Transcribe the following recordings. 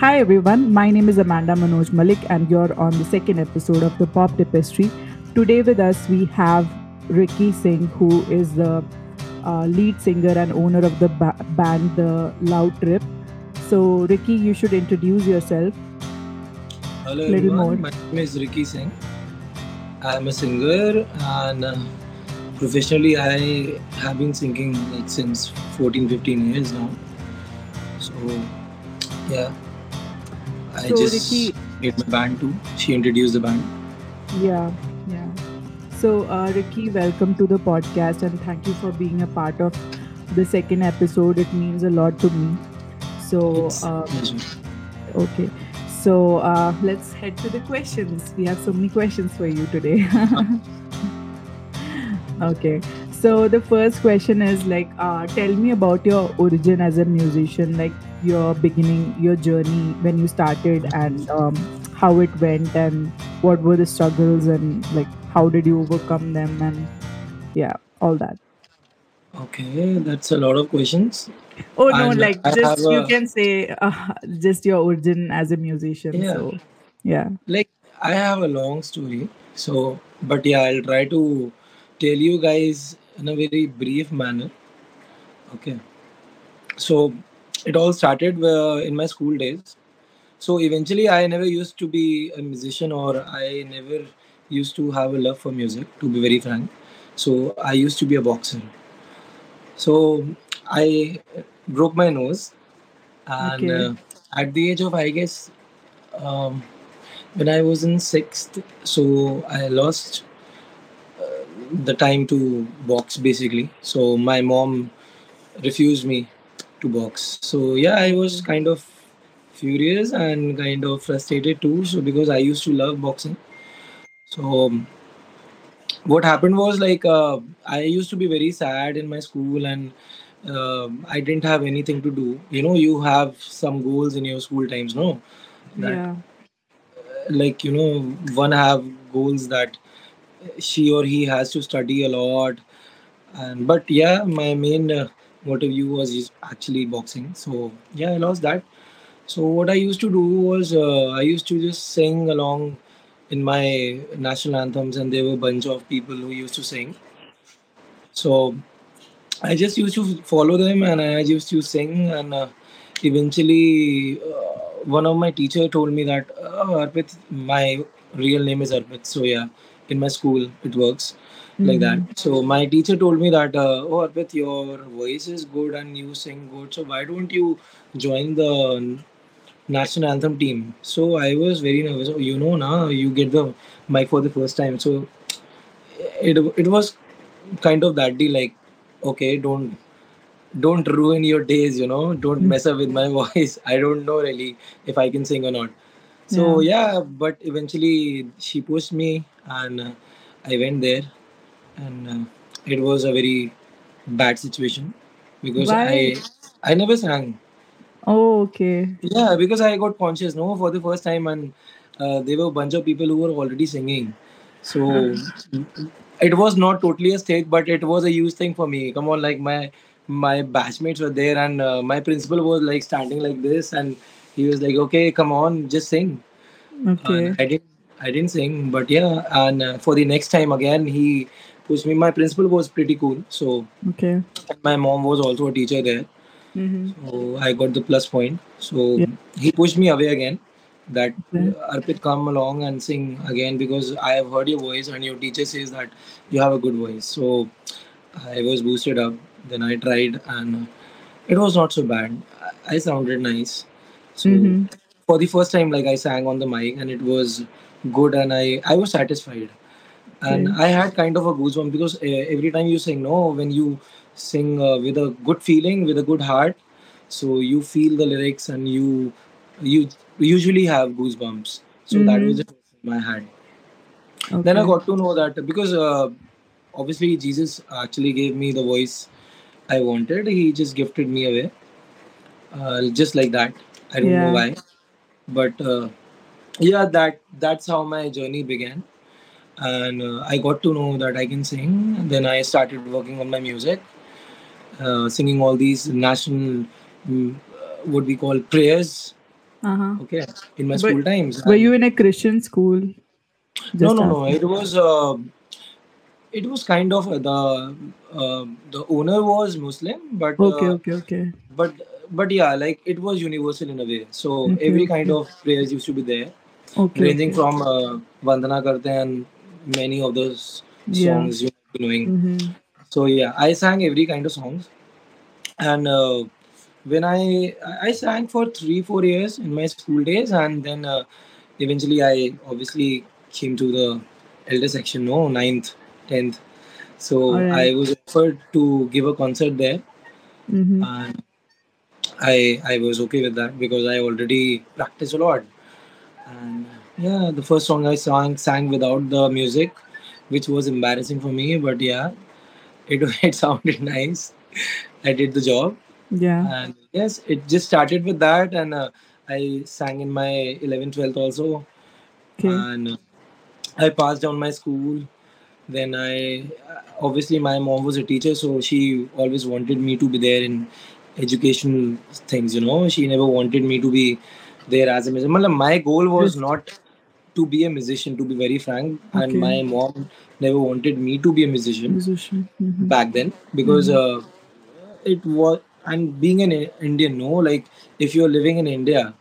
Hi everyone, my name is Amanda Manoj Malik, and you're on the second episode of the Pop Tapestry. Today with us we have Ricky Singh, who is the uh, lead singer and owner of the ba- band The Loud Trip. So, Ricky, you should introduce yourself. Hello Little everyone, more. my name is Ricky Singh. I am a singer and uh, professionally I have been singing like since 14 15 years now. So yeah, I So, just Ricky, made my band too. She introduced the band. yeah, yeah. So, uh, Ricky, welcome to the podcast, and thank you for being a part of the second episode. It means a lot to me. So, uh. Okay, so uh, let's head to the questions. We have so many questions for you today. okay, so the first question is like, uh, tell me about your origin as a musician, like your beginning, your journey when you started, and um, how it went, and what were the struggles, and like how did you overcome them, and yeah, all that. Okay, that's a lot of questions. Oh no, And like I have just you a can say uh, just your origin as a musician. yeah, So yeah. like I have a long story. So, but yeah, I'll try to tell you guys in a very brief manner. Okay. So it all started uh, in my school days. So eventually, I never used to be a musician, or I never used to have a love for music. To be very frank, so I used to be a boxer. So I broke my nose, and Okay. uh, at the age of I guess um, when I was in sixth, so I lost the time to box basically. So my mom refused me to box. So yeah, I was kind of furious and kind of frustrated too. So because I used to love boxing. So um, what happened was like uh, I used to be very sad in my school and um I didn't have anything to do. You know, you have some goals in your school times, no? That Yeah. like you know one have goals that she or he has to study a lot and but yeah my main uh, motive was actually boxing. So yeah i lost that. So what i used to do was uh, i used to just sing along in my national anthems and there were a bunch of people who used to sing. So i just used to follow them and i used to sing and uh, eventually uh, one of my teacher told me that oh, arpit my real name is arpit. So yeah in my school it works like that. Mm-hmm. So my teacher told me that, uh, oh Arpit, your voice is good and you sing good. So why don't you join the national anthem team? So I was very nervous. Oh, you know, now you get the mic for the first time. So it it was kind of that deal. Like, okay, don't don't ruin your days. You know, don't mess up with my voice. I don't know really if I can sing or not. So Yeah. yeah, but eventually she pushed me and I went there and uh, it was a very bad situation because Why? I I never sang. Oh, okay. Yeah, because I got conscious no for the first time and uh, there were a bunch of people who were already singing. So it was not totally a stake, but it was a huge thing for me. Come on, like my my batchmates were there and uh, my principal was like standing like this and he was like, okay, come on, just sing. And Okay. I didn't I didn't sing, but yeah. And uh, for the next time again, he pushed me. My principal was pretty cool, so Okay. my mom was also a teacher there, Mm-hmm. so I got the plus point. So Yeah. he pushed me away again. That Okay. Arpit, come along and sing again because I have heard your voice and your teacher says that you have a good voice. So I was boosted up. Then I tried and it was not so bad. I I sounded nice. So Mm-hmm. for the first time, like I sang on the mic and it was good and I I was satisfied and Okay. I had kind of a goosebump because uh, every time you sing, no, when you sing uh, with a good feeling, with a good heart, so you feel the lyrics and you you usually have goosebumps. So that was Mm-hmm. the first time I had. Then I got to know that because uh, obviously Jesus actually gave me the voice I wanted. He just gifted me away, uh, just like that. I don't know Yeah. why, but uh, yeah, that that's how my journey began. And uh, I got to know that I can sing. And then I started working on my music, uh, singing all these national, uh, what we call prayers. Uh-huh. Okay, in my But school times. were you in a Christian school? no, no, no. It was uh, it was kind of uh, the uh, the owner was Muslim, but Okay, okay, okay. but but yeah, like it was universal in a way. So Okay, every kind okay. of prayers used to be there, Okay, ranging okay. from uh, Vandana Karte and many of those Yeah. songs you might be knowing. Mm-hmm. So yeah, I sang every kind of songs, and uh, when I I sang for three four years in my school days, and then uh, eventually I obviously came to the elder section, no ninth, tenth. So right. I was offered to give a concert there, Mm-hmm. and I I was okay with that because I already practiced a lot. And yeah, the first song I sang sang without the music, which was embarrassing for me, but yeah, it it sounded nice. I did the job, Yeah. and yes, it just started with that, and uh, I sang in my 11th, 12th also, Okay. and uh, I passed down my school. Then I obviously my mom was a teacher, so she always wanted me to be there in education things. You know, she never wanted me to be there as a musician. Matlab, My goal was Just not to be a musician, to be very frank, and my mom never wanted me to be a musician Musician. Mm-hmm. back then because Mm-hmm. uh, it was. And being an Indian, no, like if you're living in India,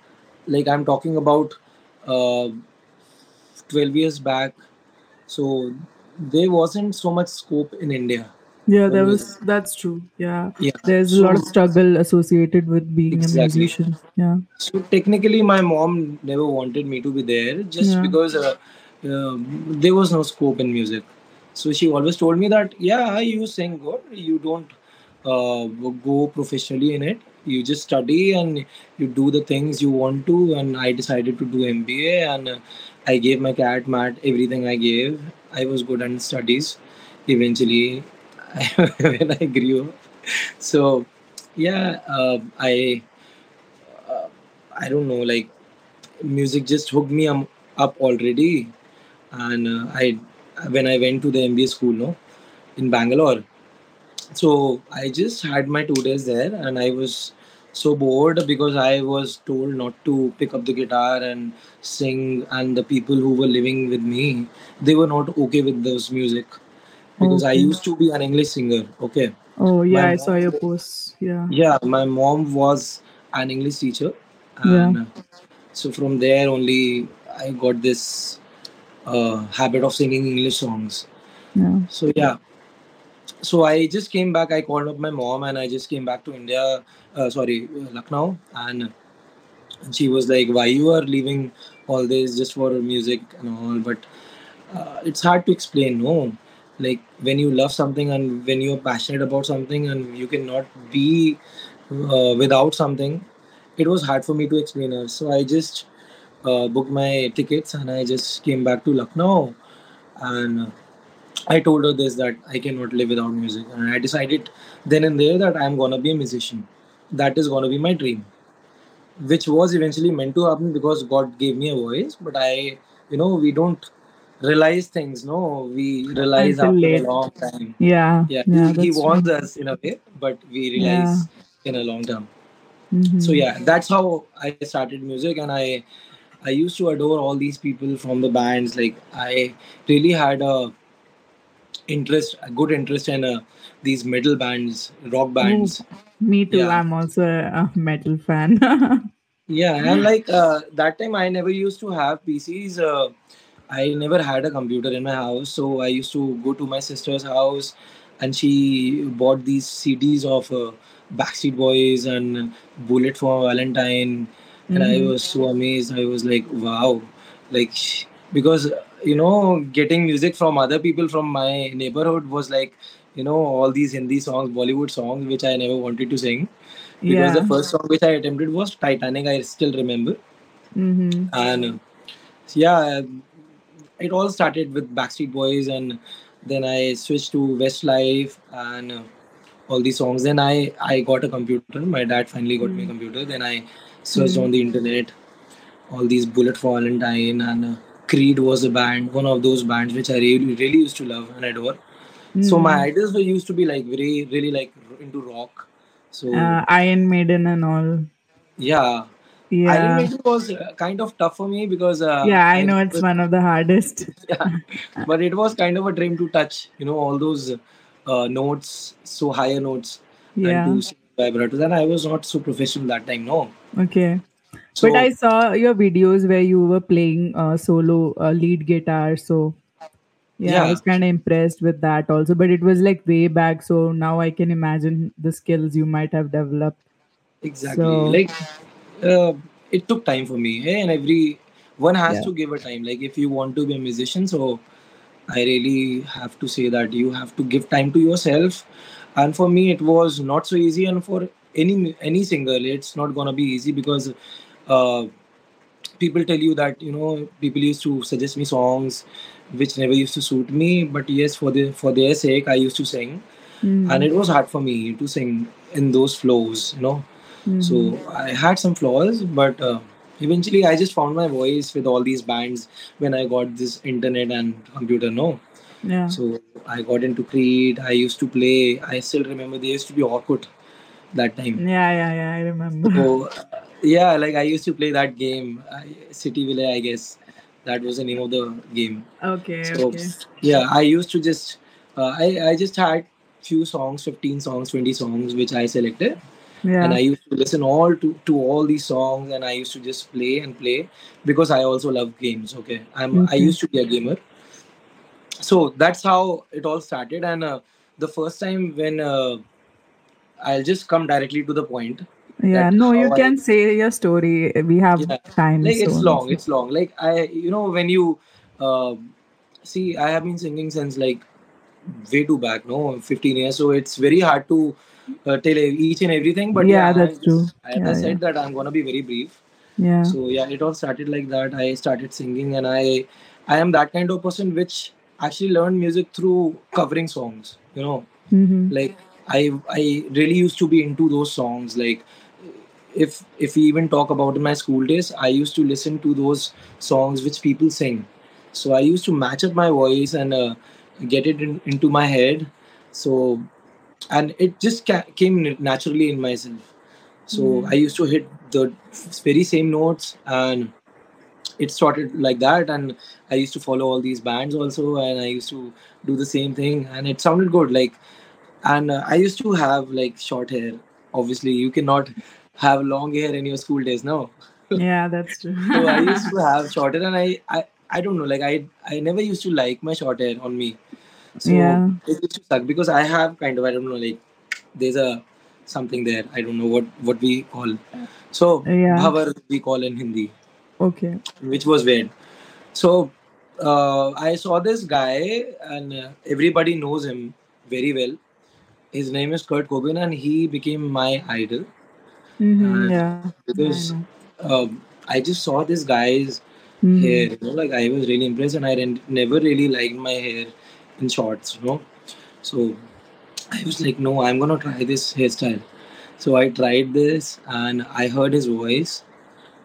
like I'm talking about uh, 12 years back so there wasn't so much scope in India Yeah, that was that's true. Yeah. Yeah. There's a lot of struggle associated with being a musician. Yeah. So technically, my mom never wanted me to be there just Yeah. because uh, uh, there was no scope in music. So she always told me that, yeah, you sing good. You don't uh, go professionally in it. You just study and you do the things you want to. And I decided to do MBA and uh, I gave my CAT MAT everything I gave. I was good at studies eventually when I grew up. So yeah, uh, I uh, I don't know, like music just hooked me um, up already. And uh, I, when I went to the MBA school, no, in Bangalore, so I just had my two days there, and I was so bored because I was told not to pick up the guitar and sing, and the people who were living with me, they were not okay with this music because I used to be an English singer. Okay, Oh my yeah, I saw your post. Yeah. yeah, my mom was an English teacher, Yeah. and so from there only I got this uh, habit of singing English songs. Yeah. So yeah, so I just came back. I called up my mom and I just came back to India. Uh, sorry, uh, Lucknow, and she was like, "Why you are leaving all this just for music and all?" But uh, it's hard to explain. No, like when you love something and when you're passionate about something and you cannot be uh, without something, it was hard for me to explain her. So I just uh, booked my tickets and I just came back to Lucknow and I told her this that I cannot live without music, and I decided then and there that I'm gonna be a musician. That is gonna be my dream, which was eventually meant to happen because God gave me a voice. But I, you know, we don't realize things. No, we realize Until after a long time. Yeah. Yeah, Yeah, He, he warns true. us in a way, but we Yeah. realize in a long term. So Mm-hmm. yeah, that's how I started music, and I I used to adore all these people from the bands. Like I really had a interest, a good interest in uh, these metal bands, rock bands. me too. Yeah, I'm also a metal fan. yeah, and like uh, that time I never used to have PCs. Uh, I never had a computer in my house, so I used to go to my sister's house, and she bought these CDs of uh, Backstreet Boys and Bullet for Valentine, and I mm-hmm. was so amazed. I was like, wow, like because you know, getting music from other people from my neighborhood was like, you know, all these Hindi songs, Bollywood songs, which I never wanted to sing because the first song which I attempted was Titanic. I still remember, Mm-hmm. and yeah, it all started with Backstreet Boys, and then I switched to Westlife and uh, all these songs. Then I I got a computer. My dad finally got me a Mm-hmm. computer. Then I searched on the internet all these Bullet for Valentine and uh, Creed was a band, one of those bands which I really really used to love and adore. So my Mm-hmm. idols were used to be like very really like into rock. So Uh, Iron Maiden and all. yeah, Yeah. Identity was uh, kind of tough for me because uh, Yeah, I I know it's one of the hardest. yeah, but it was kind of a dream to touch, you know, all those uh, notes, so higher notes, and Yeah. to sing vibratos. And I was not so professional that time, no. Okay. But I saw your videos where you were playing uh, solo uh, lead guitar. So yeah, I was kind of impressed with that also. But it was like way back. So now I can imagine the skills you might have developed. exactly. So Like uh, it took time for me, eh? and every one has yeah. to give a time. Like if you want to be a musician, so I really have to say that you have to give time to yourself. And for me, it was not so easy, and for any any singer, it's not gonna be easy because uh, people tell you that you know people used to suggest me songs which never used to suit me. But yes, for the for their sake, I used to sing, and Mm-hmm. it was hard for me to sing in those flows, you know. So Mm-hmm. I had some flaws, but uh, eventually I just found my voice with all these bands when I got this internet and computer. No, Yeah. so I got into Creed. I used to play. I still remember they used to be awkward that time. Yeah, yeah, yeah. I remember. So yeah, like I used to play that game, City Village. I guess that was the name of the game. Okay, So okay. yeah, I used to just uh, I I just had few songs, fifteen songs, twenty songs, which I selected, and I used to listen all to to all these songs, and I used to just play and play because I also love games. Okay, I'm I used to be a gamer, so that's how it all started. And uh, the first time when uh, I'll just come directly to the point Yeah. No, you I can say your story. We have yeah time, like so it's long issue. it's long like I you know when you uh, see I have been singing since like way too back no 15 years so it's very hard to uh, tell each and everything but Yeah, yeah I that's true. as I Yeah, yeah. said that I'm gonna be very brief Yeah. so yeah it all started like that I started singing and I I am that kind of person which actually learned music through covering songs you know Mm-hmm. like i i really used to be into those songs like if if we even talk about my school days i used to listen to those songs which people sing so i used to match up my voice and uh, get it in, into my head so and it just ca- came naturally in myself. So i Mm. used to hit the very same notes and it started like that. And i used to follow all these bands also and i used to do the same thing and it sounded good like and uh, i used to have like short hair. Obviously you cannot have long hair in your school days no? Yeah, that's true. so i used to have short hair and I, I i don't know like i i never used to like my short hair on me so Yeah. it used to suck because i have kind of i don't know like there's a something there i don't know what what we call so Yeah. bhavar we call in hindi Okay. which was weird so uh, i saw this guy and uh, everybody knows him very well his name is kurt cobain and he became my idol Mm-hmm. and Yeah, because know. um, I just saw this guy's Mm-hmm. hair, you know, like I was really impressed, and I ren- never really liked my hair in shorts, you know. So I was like, no, I'm gonna try this hairstyle. So I tried this, and I heard his voice,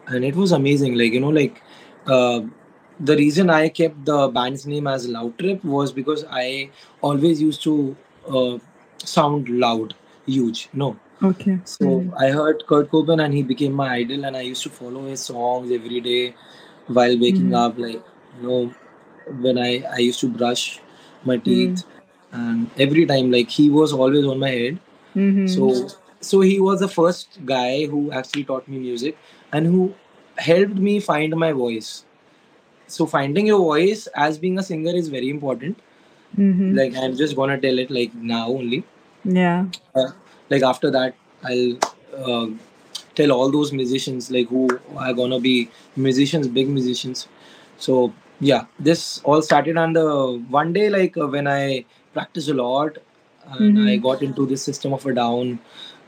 and it was amazing. Like you know, like uh, the reason I kept the band's name as Loud Trip was because I always used to uh, sound loud, huge, you know. Okay. So. I heard Kurt Cobain and he became my idol, and I used to follow his songs every day while waking Mm-hmm. up. Like, you know, when I, I used to brush my Mm. teeth, and every time, like, he was always on my head. Mm-hmm. So, so he was the first guy who actually taught me music and who helped me find my voice. So, finding your voice as being a singer is very important. Mm-hmm. Like, I'm just gonna tell it like now only Yeah. uh, like after that i'll uh, tell all those musicians like who are gonna be musicians big musicians so yeah this all started on the one day like uh, when i practiced a lot and i Mm-hmm. got into this system of a down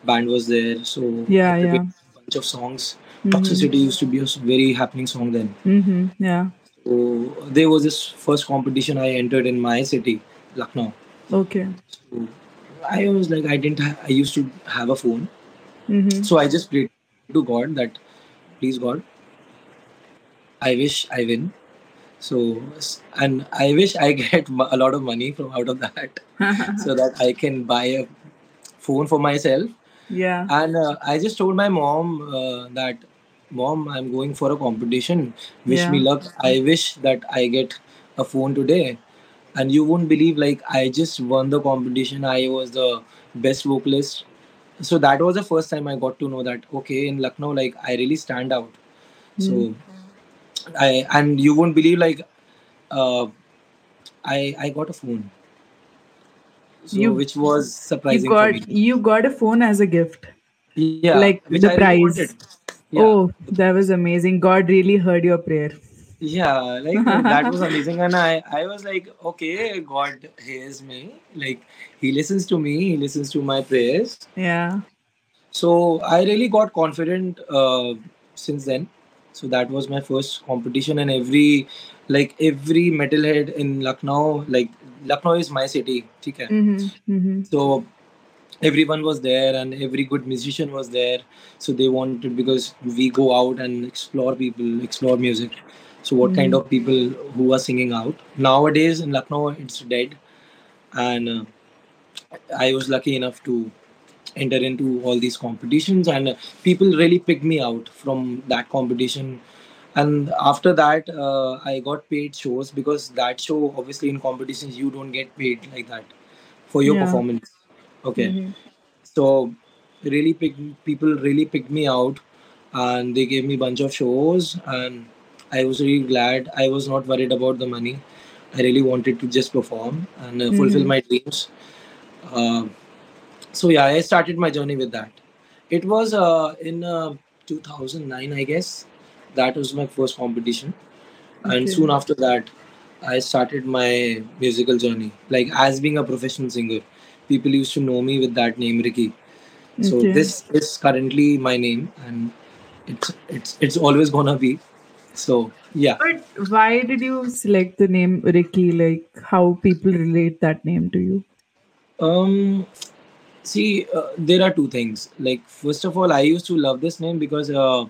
band was there so Yeah, yeah. a bunch of songs Mm-hmm. toxicity used to be a very happening song then Mm-hmm. Yeah. so there was this first competition i entered in my city lucknow Okay. so I was like, I didn't. Ha- I used to have a phone, Mm-hmm. so I just prayed to God that, please God, I wish I win. So and I wish I get a lot of money from out of that, so that I can buy a phone for myself. yeah. And uh, I just told my mom uh, that Mom, I'm going for a competition. Wish me luck. I wish that I get a phone today. And you won't believe, like, I just won the competition. I was the best vocalist. So that was the first time I got to know that, okay, in Lucknow, like, I really stand out. Mm. So I, and you won't believe, like, uh, I, I got a phone. So, You which was you surprising for me. got you got a phone as a gift, Yeah, like which I the really prize. Yeah. Oh, that was amazing. God really heard your prayer. Yeah, like that was amazing, and I I was like, okay, God hears me, like He listens to me, He listens to my prayers. Yeah. So I really got confident uh, since then. So that was my first competition, and every like every metalhead in Lucknow, like Lucknow is my city, okay. Mm-hmm. Mm-hmm. So everyone was there, and every good musician was there. So they wanted because we go out and explore people, explore music. So what kind Mm-hmm. of people who are singing out nowadays in Lucknow? It's dead, and uh, I was lucky enough to enter into all these competitions, and people really picked me out from that competition. And after that, uh, I got paid shows because that show, obviously, in competitions, you don't get paid like that for your Yeah. performance. Okay, Mm-hmm. so really pick people really picked me out and they gave me a bunch of shows and i was really glad i was not worried about the money i really wanted to just perform and uh, fulfill Mm-hmm. my dreams uh, so yeah i started my journey with that. It was uh, in uh, 2009 i guess. That was my first competition. And soon after that i started my musical journey. Like as being a professional singer people used to know me with that name ricky. So Okay. this is currently my name and it's it's it's always gonna be. So yeah. But why did you select the name Ricky? Like how people relate that name to you? um see uh, there are two things. Like first of all i used to love this name because uh,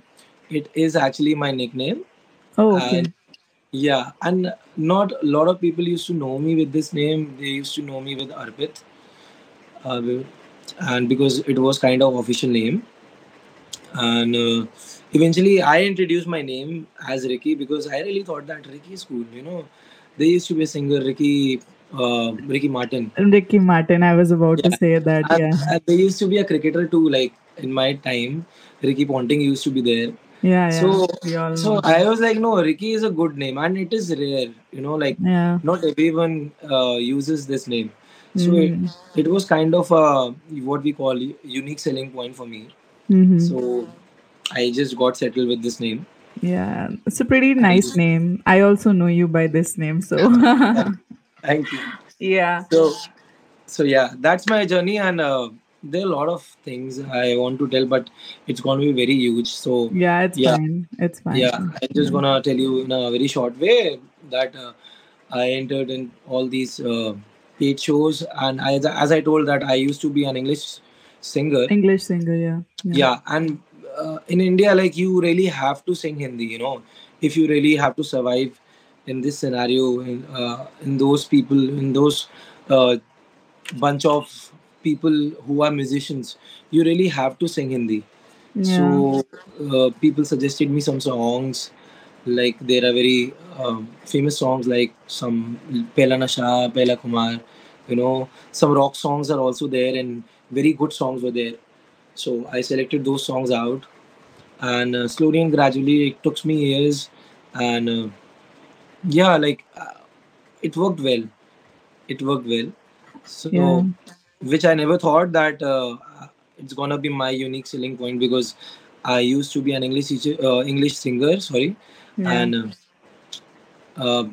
it is actually my nickname. Oh, and okay. yeah and not a lot of people used to know me with this name. They used to know me with arpit uh, and because it was kind of official name. And uh, eventually i introduced my name as ricky because i really thought that ricky is cool you know. There used to be a singer. Ricky uh, ricky martin Ricky Martin. I was about to say that. and, Yeah. and there used to be a cricketer too like in my time ricky ponting used to be there Yeah, yeah. so so i was like no ricky is a good name and it is rare you know like Yeah. not everyone uh, uses this name so it, Mm-hmm. it was kind of a what we call unique selling point for me Mm-hmm. so I just got settled with this name. Yeah. It's a pretty nice name. I also know you by this name. So thank you. yeah. So, so yeah, that's my journey, and uh, there are a lot of things I want to tell, but it's going to be very huge. So, Yeah, it's yeah, fine. It's fine. yeah. I'm just gonna tell you in a very short way that uh, I entered in all these uh, paid shows, and I, as I told that I used to be an English singer. English singer, yeah. Yeah. Yeah, and uh, in India, like you really have to sing Hindi, you know, if you really have to survive in this scenario, in, uh, in those people, in those uh, bunch of people who are musicians, you really have to sing Hindi. Yeah. So uh, people suggested me some songs, like there are very um, famous songs like some Pela Nasha, Pela Kumar, you know, some rock songs are also there, and very good songs were there. So I selected those songs out, and uh, slowly and gradually it took me years, and uh, yeah, like uh, it worked well. It worked well. Yeah. So, which I never thought that uh, it's gonna be my unique selling point because I used to be an English teacher, uh, English singer, sorry, Yeah. and uh, uh,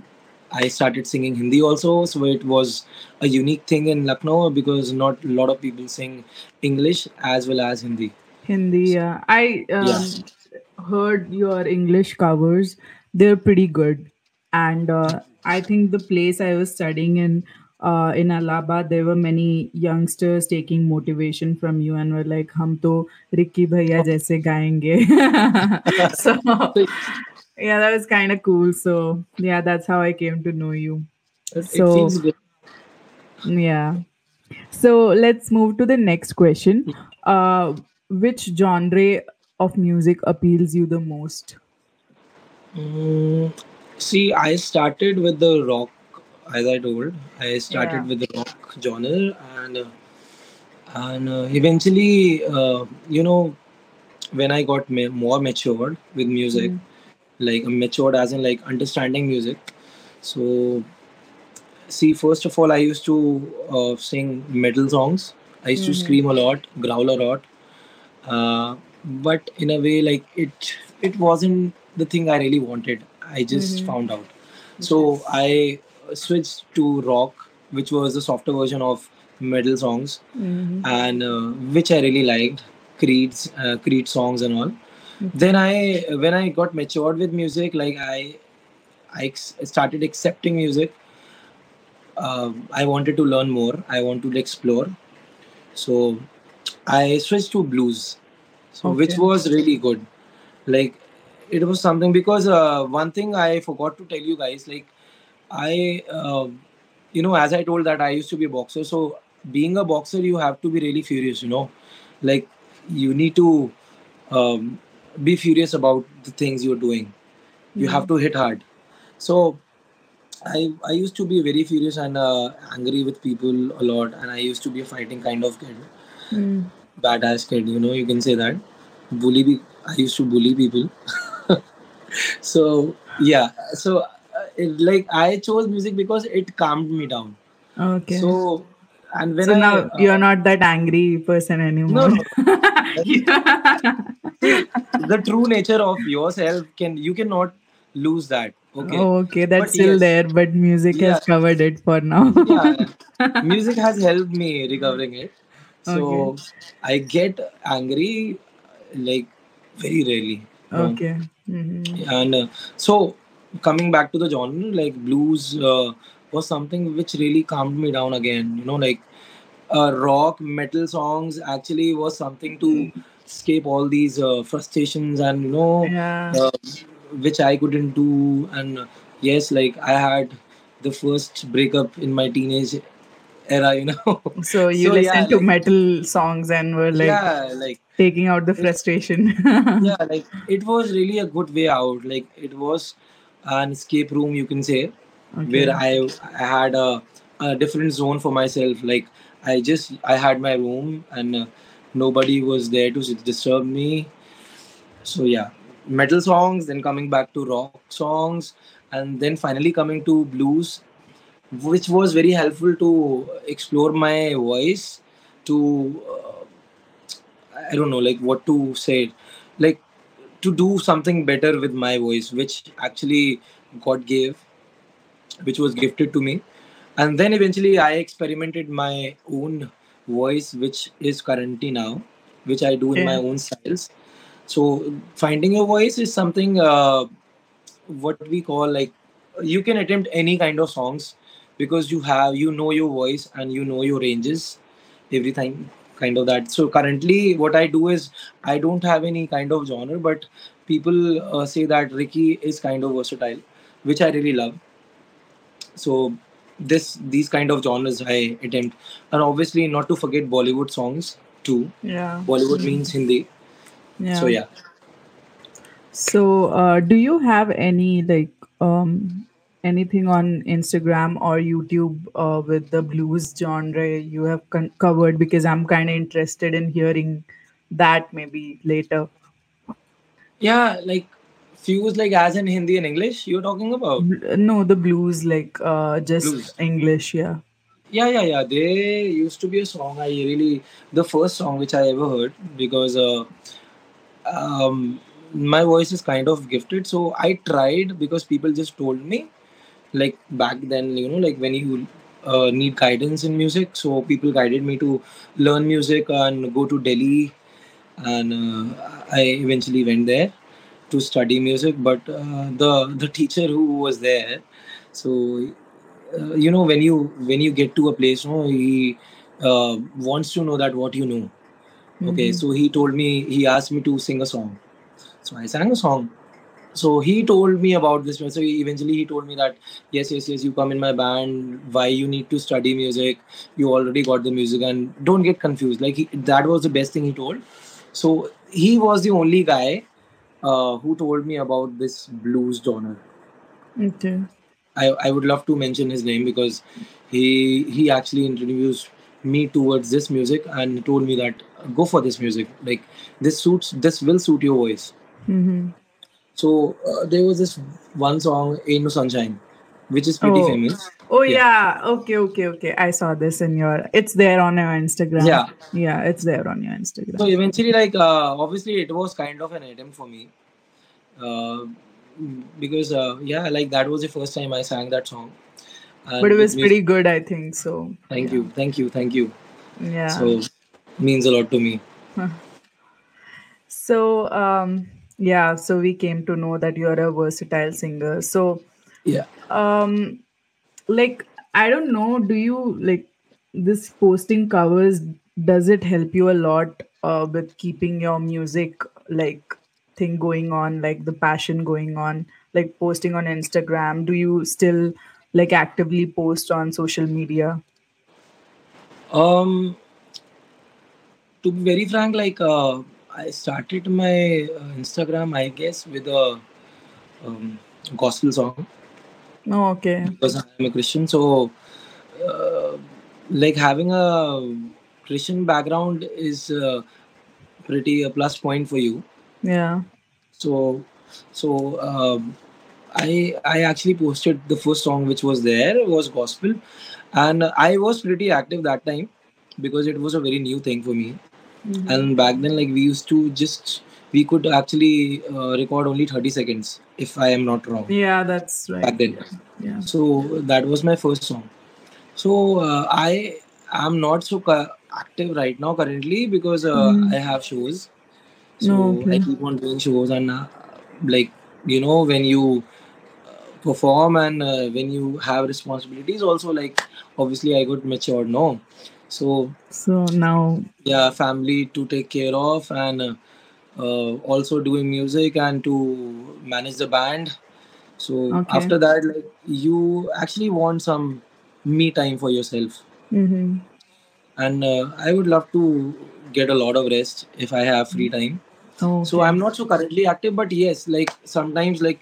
I started singing Hindi also. So it was a unique thing in Lucknow because not a lot of people sing English as well as Hindi. Hindi, yeah. I Yeah. um, heard your English covers. They're pretty good. And uh, I think the place I was studying in, uh, in Allahabad, there were many youngsters taking motivation from you and were like, "Hum to Ricky Bhaiya jaise gayenge." so yeah, that was kind of cool. So yeah, that's how I came to know you. So yeah. So let's move to the next question. Uh, which genre of music appeals you the most? Mm, see, I started with the rock, as I told. I Yeah. started with the rock genre, and uh, and uh, eventually, uh, you know, when I got ma- more matured with music, Mm, like matured as in like understanding music. So, see, first of all, I used to uh, sing metal songs. I used to mhm, scream a lot, growl a lot, uh, but in a way like it it wasn't the thing i really wanted i just mhm. found out. So i switched to rock which was the softer version of metal songs Mhm. and uh, which i really liked creed's uh, creed songs and all. Then i when i got matured with music like i i ex- started accepting music. Uh, i wanted to learn more. I wanted to explore. So i switched to blues so which was really good. Like it was something because uh, one thing i forgot to tell you guys like i uh, you know as i told that i used to be a boxer so being a boxer you have to be really furious you know? Like you need to um, be furious about the things you're doing. You have Mm, to hit hard. So i i used to be very furious and uh, angry with people a lot and i used to be a fighting kind of kid. Mm. badass kid you know you can say that. Bully be- i used to bully people so yeah. So uh, it, like i chose music because it calmed me down. Okay. so and when So i now you're uh, not that angry person anymore. no no. Yeah. the true nature of yourself. Can you cannot lose that. Okay. Okay, but that's still yes. there, but music has covered it for now. yeah. Music has helped me recovering it. Okay. so i get angry like very rarely. Okay. know Okay. hmm and uh, so coming back to the genre like blues uh, was something which really calmed me down again you know like uh, rock metal songs actually was something to escape all these uh, frustrations and you know Yeah. uh, which i couldn't do and uh, yes like i had the first breakup in my teenage era you know? So you so yeah to like metal songs and were like yeah like taking out the frustration. yeah like it was really a good way out. Like it was an escape room you can say where i i had a, a different zone for myself. Like i just i had my room and uh, nobody was there to disturb me. So yeah metal songs then coming back to rock songs and then finally coming to blues which was very helpful to explore my voice to uh, i don't know like what to say like to do something better with my voice, which actually God gave, which was gifted to me. And then eventually I experimented my own voice, which is currently now, which I do in my own styles. So finding your voice is something uh, what we call like you can attempt any kind of songs because you have you know your voice and you know your ranges everything kind of that so currently what i do is i don't have any kind of genre but people uh, say that ricky is kind of versatile which i really love so this these kind of genres i attempt and obviously not to forget bollywood songs too Yeah. bollywood Mhm. means hindi yeah. so Yeah. yeah So, uh, do you have any like um anything on Instagram or YouTube uh, with the blues genre you have con- covered? Because I'm kind of interested in hearing that maybe later. yeah like fuse like as in hindi and english you're talking about no, the blues like uh just blues English. Yeah. Yeah, yeah, yeah. There used to be a song I really, the first song which I ever heard because uh, um, my voice is kind of gifted. So I tried because people just told me, like back then, you know, like when you uh, need guidance in music. So people guided me to learn music and go to Delhi. And uh, I eventually went there to study music. But uh, the the teacher who was there, so uh, you know when you when you get to a place no he uh, wants to know that what you know okay Mm-hmm. so he told me he asked me to sing a song so i sang a song so he told me about this so he, eventually he told me that yes yes yes you come in my band why you need to study music you already got the music and don't get confused like he, that was the best thing he told So he was the only guy uh, who told me about this blues genre. Okay. I, I would love to mention his name because he he actually introduced me towards this music and told me that go for this music like this suits this will suit your voice Mm-hmm. So uh, there was this one song ain't no sunshine which is pretty Oh. famous Oh Yeah. yeah. Okay. Okay. Okay. I saw this in your. It's there on your Instagram. yeah Yeah. It's there on your Instagram. so eventually like uh, obviously it was kind of an attempt for me uh, because uh, yeah like that was the first time i sang that song and But it was with pretty good, I think. So. thank yeah. you thank you thank you Yeah. so means a lot to me So um yeah, so we came to know that you're a versatile singer. So yeah um like I don't know, do you like this posting covers does it help you a lot uh, with keeping your music like thing going on, like the passion going on, like posting on Instagram? Do you still like actively post on social media? um to be very frank like uh, i started my uh, instagram i guess with a um, gospel song Oh, okay. because i'm a christian so uh, like having a christian background is uh, pretty a plus point for you Yeah. so so um, i i actually posted the first song which was there was gospel and i was pretty active that time because it was a very new thing for me Mhm. and back then like we used to just we could actually uh, record only 30 seconds if i am not wrong Yeah, that's right. back then Yeah. so that was my first song so uh, i am not so cu- active right now currently because uh, Mhm. i have shows so Okay. i keep on doing shows and uh, like you know when you uh, perform and uh, when you have responsibilities also like obviously i got matured no so So now yeah family to take care of and uh, also doing music and to manage the band. So Okay. after that like you actually want some me time for yourself. Hmm and uh, i would love to get a lot of rest if i have free time. Oh, so i'm not so currently active but yes like sometimes like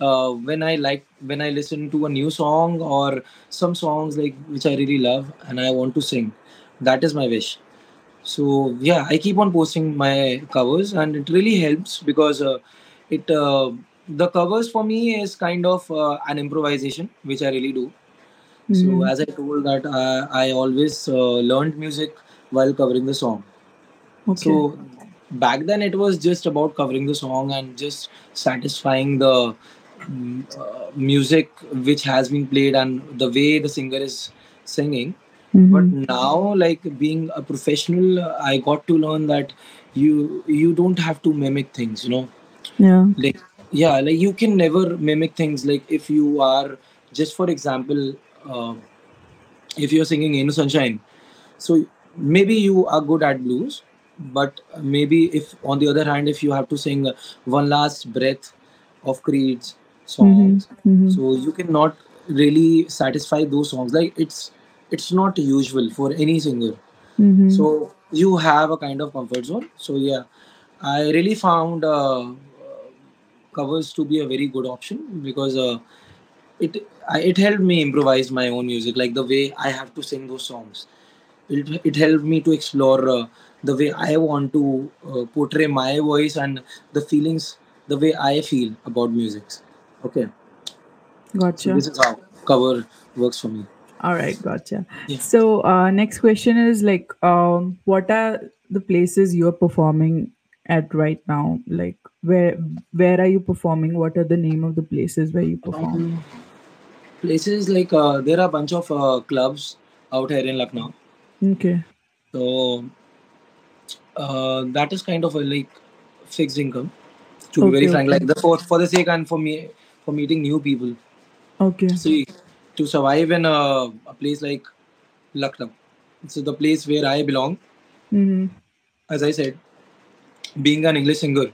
uh, when i like when i listen to a new song or some songs like which i really love and i want to sing that is my wish so yeah i keep on posting my covers and it really helps because uh, it uh, the covers for me is kind of uh, an improvisation which i really do so Mhm. as i told that uh, i always uh, learned music while covering the song Okay. so back then it was just about covering the song and just satisfying the mm, uh, music which has been played and the way the singer is singing but Mhm. now like being a professional i got to learn that you you don't have to mimic things you know Yeah. like yeah like you can never mimic things like if you are just for example uh, if you're singing in sunshine so maybe you are good at blues but maybe if on the other hand if you have to sing one last breath of creed's Mhm. songs Mhm. so you cannot really satisfy those songs like it's it's not usual for any singer. Mhm. so you have a kind of comfort zone. So yeah i really found uh, covers to be a very good option because uh, it I, it helped me improvise my own music like the way i have to sing those songs. It, it helped me to explore uh, the way i want to uh, portray my voice and the feelings the way i feel about music okay. So Gotcha. this is how cover works for me All right, gotcha. yeah So, uh, next question is like, um, what are the places you're performing at right now? Like, where where are you performing? What are the name of the places where you perform? um, places like uh, there are a bunch of uh, clubs out here in lucknow Okay. so uh, that is kind of a like fixed income to be very frank Okay. like the for, for the sake and for me for meeting new people Okay. see to survive in a, a place like lucknow so the place where i belong Mm-hmm. as i said being an english singer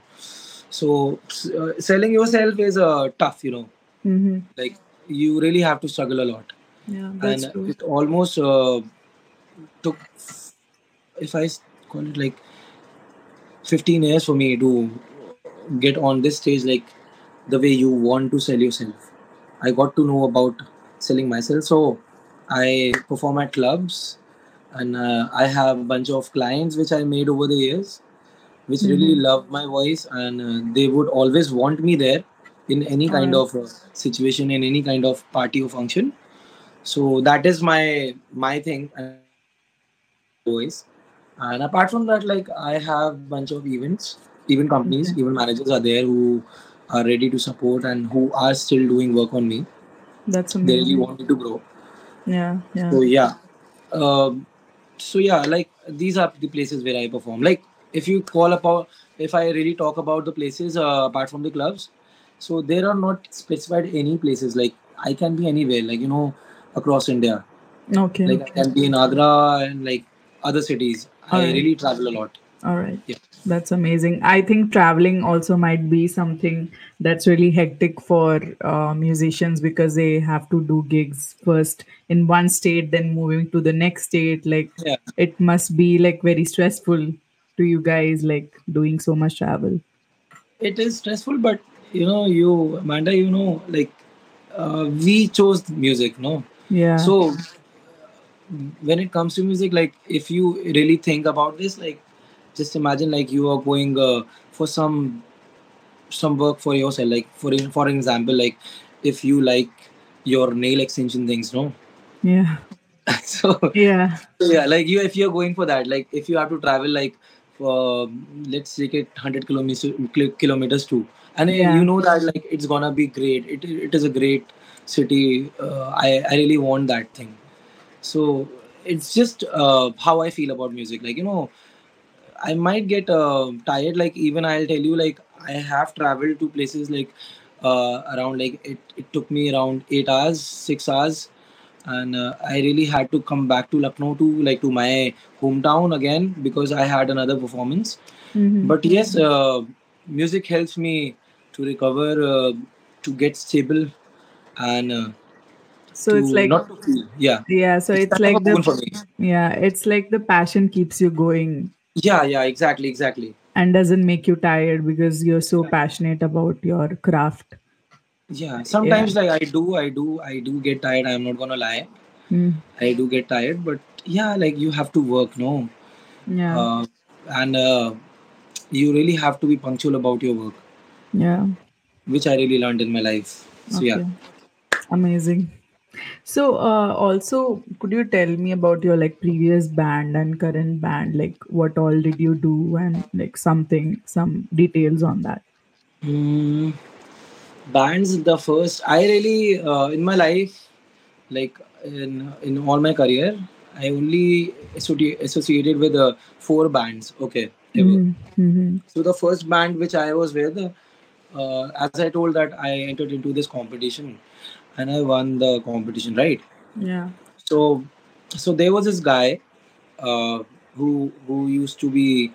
so uh, selling yourself is uh, tough you know Mm-hmm. like you really have to struggle a lot Yeah, that's and true. it almost uh, took if I call it like 15 years for me to get on this stage like the way you want to sell yourself. I got to know about selling myself. So I perform at clubs and uh, I have a bunch of clients which I made over the years which really Mm-hmm. love my voice and uh, they would always want me there in any kind of uh, situation in any kind of party or function so that is my my thing and i really love my voice and apart from that like i have a bunch of events even companies Okay. even managers are there who are ready to support and who are still doing work on me That's they really wanted to grow. Yeah, yeah. so yeah. Um, so yeah like these are the places where i perform. Like if you call about if i really talk about the places uh, apart from the clubs so there are not specified any places. Like i can be anywhere like you know across india. Okay. like i can be in agra and like other cities. All i right. really travel a lot All right. yeah That's amazing. I think traveling also might be something that's really hectic for uh, musicians because they have to do gigs first in one state, then moving to the next state. Like yeah it must be like very stressful to you guys, like doing so much travel. it is stressful but you know you amanda you know like uh, we chose music no Yeah. so when it comes to music like if you really think about this like just imagine like you are going uh, for some some work for yourself like for for example like if you like your nail extension things no Yeah. so Yeah. so yeah like you if you're going for that like if you have to travel like for let's take it 100 kilometers kil- kilometers too and Yeah. you know that like it's gonna be great it, it is a great city uh, i i really want that thing so it's just uh, how i feel about music like you know I might get uh, tired. Like even I'll tell you, like I have traveled to places like uh, around like it, it took me around eight hours, six hours, and uh, I really had to come back to Lucknow to like to my hometown again because I had another performance. hmm But yes, uh, music helps me to recover, uh, to get stable, and uh, So it's like not to feel. Yeah, yeah. So it's it's kind of a like the yeah. It's like the passion keeps you going Yeah, yeah, exactly, exactly. and doesn't make you tired because you're so passionate about your craft. Yeah, Yeah. sometimes like I do, I do, I do get tired. I'm not gonna lie. Mm. I do get tired, but yeah, like you have to work, no, Yeah. uh, and uh, you really have to be punctual about your work, Yeah. which I really learned in my life. So yeah, Amazing. So, uh, also, could you tell me about your like previous band and current band? Like, what all did you do, and like something, some details on that? mm, bands. The first I really uh, in my life, like in in all my career, I only associ- associated with uh, four bands. Okay, ever. Mm-hmm. So the first band which I was with, uh, as I told that I entered into this competition and I won the competition, right? Yeah. So, so there was this guy uh, who who used to be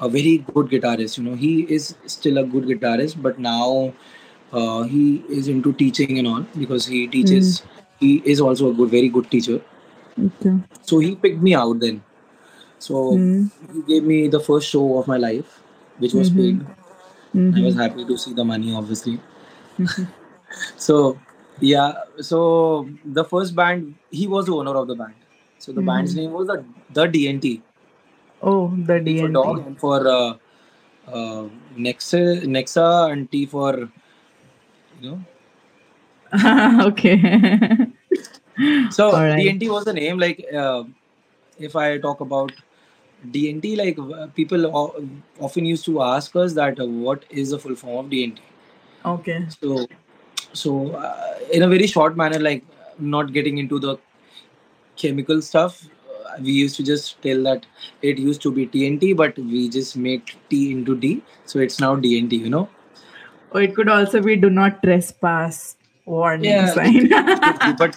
a very good guitarist. You know, he is still a good guitarist, but now uh, he is into teaching and all because he Mm. teaches. He is also a good, very good teacher. Okay. So he picked me out then. So Mm. he gave me the first show of my life, which was Mm-hmm. paid. I was Mm-hmm. happy to see the money, obviously. So yeah, so the first band, he was the owner of the band. So the band's Mm-hmm. name was the the DNT, Oh, the D for dog, DNT. and for uh, uh, Nexa, Nexa, and T for you know. okay. So right. DNT was the name. Like uh, if I talk about DNT, like uh, people often used to ask us that uh, what is the full form of DNT. Okay. So so uh, in a very short manner, like not getting into the chemical stuff. Uh, we used to just tell that it used to be TNT, but we just made T into D, so it's now DNT. You know? Or it could also be do not trespass warning Yeah, sign. it could be, but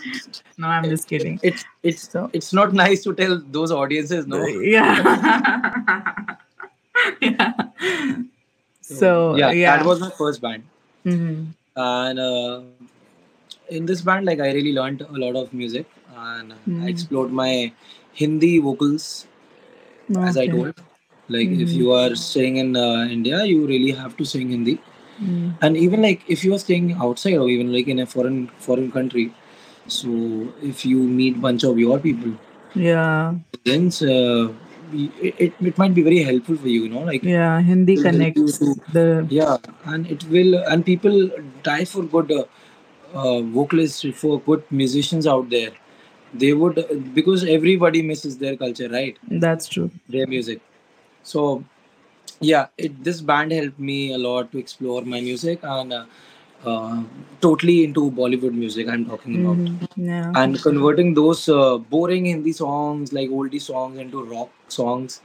no, I'm just kidding. it's it's So, it's not nice to tell those audiences. No. yeah. yeah. So So, yeah, that was my first band, hmm and uh, in this band, like I really learned a lot of music, and I hmm explored my Hindi vocals, as I told. Like if Mhm. you are staying in uh, India, you really have to sing Hindi. Mm. And even like if you are staying outside or even like in a foreign foreign country, so if you meet bunch of your people, Yeah. then uh, it, it, it might be very helpful for you, you know, like Yeah. Hindi it will help you connects to the. yeah, and it will and people die for good uh, uh, vocalists for good musicians out there. They would because everybody misses their culture, right? That's true. Their music. So yeah, it this band helped me a lot to explore my music and uh, uh, totally into Bollywood music. I'm talking about Mhm. Yeah. and converting those uh, boring Hindi songs like oldie songs into rock songs.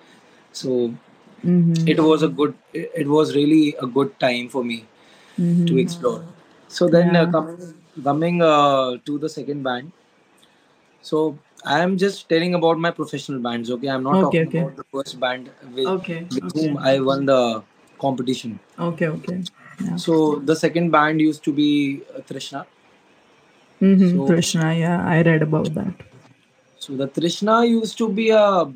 So Mhm. it was a good. It was really a good time for me to Mhm. explore. So then uh, Yeah. coming coming uh, to the second band. So I am just telling about my professional bands. Okay, I'm not Okay. talking Okay. about the first band with, Okay. with Okay. whom I won the competition. Okay. Okay. Yeah. So the second band used to be uh, Trishna. Mm-hmm. So Trishna. Yeah. I read about that. so the Trishna used to be a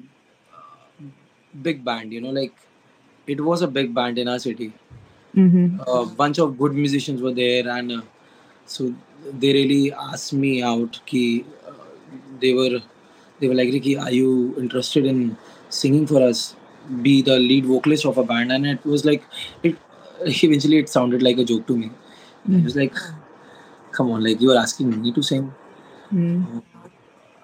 big band. You know, like it was a big band in our city. Mm-hmm. A bunch of good musicians were there, and uh, so they really asked me out. Ki, uh, they were they were like, Ricky, are you interested in singing for us? Be the lead vocalist of a band, and it was like it. Eventually, it sounded like a joke to me. It Mm. was like, come on, like you are asking me to sing. Mm.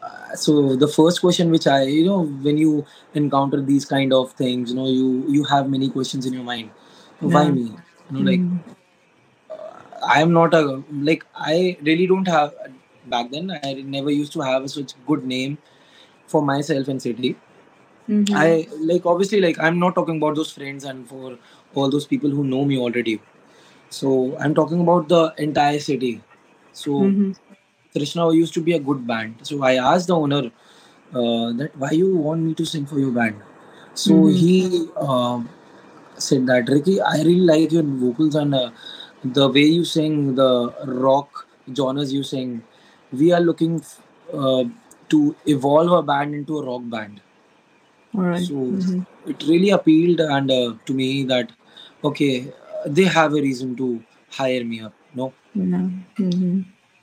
Uh, so the first question which i you know when you encounter these kind of things you know you you have many questions in your mind why Yeah. me you know like Mm. i am not a like i really don't have back then i never used to have such good name for myself in city Mm-hmm. i like obviously like i'm not talking about those friends and for all those people who know me already so i'm talking about the entire city so Mm-hmm. Trishna used to be a good band. So I asked the owner uh, that why you want me to sing for your band. So Mm-hmm. he uh, said that Ricky, I really like your vocals and uh, the way you sing, the rock genres you sing. We are looking uh, to evolve a band into a rock band. All right. So Mm-hmm. it really appealed and uh, to me that okay, they have a reason to hire me up. No, Yeah. Mm-hmm.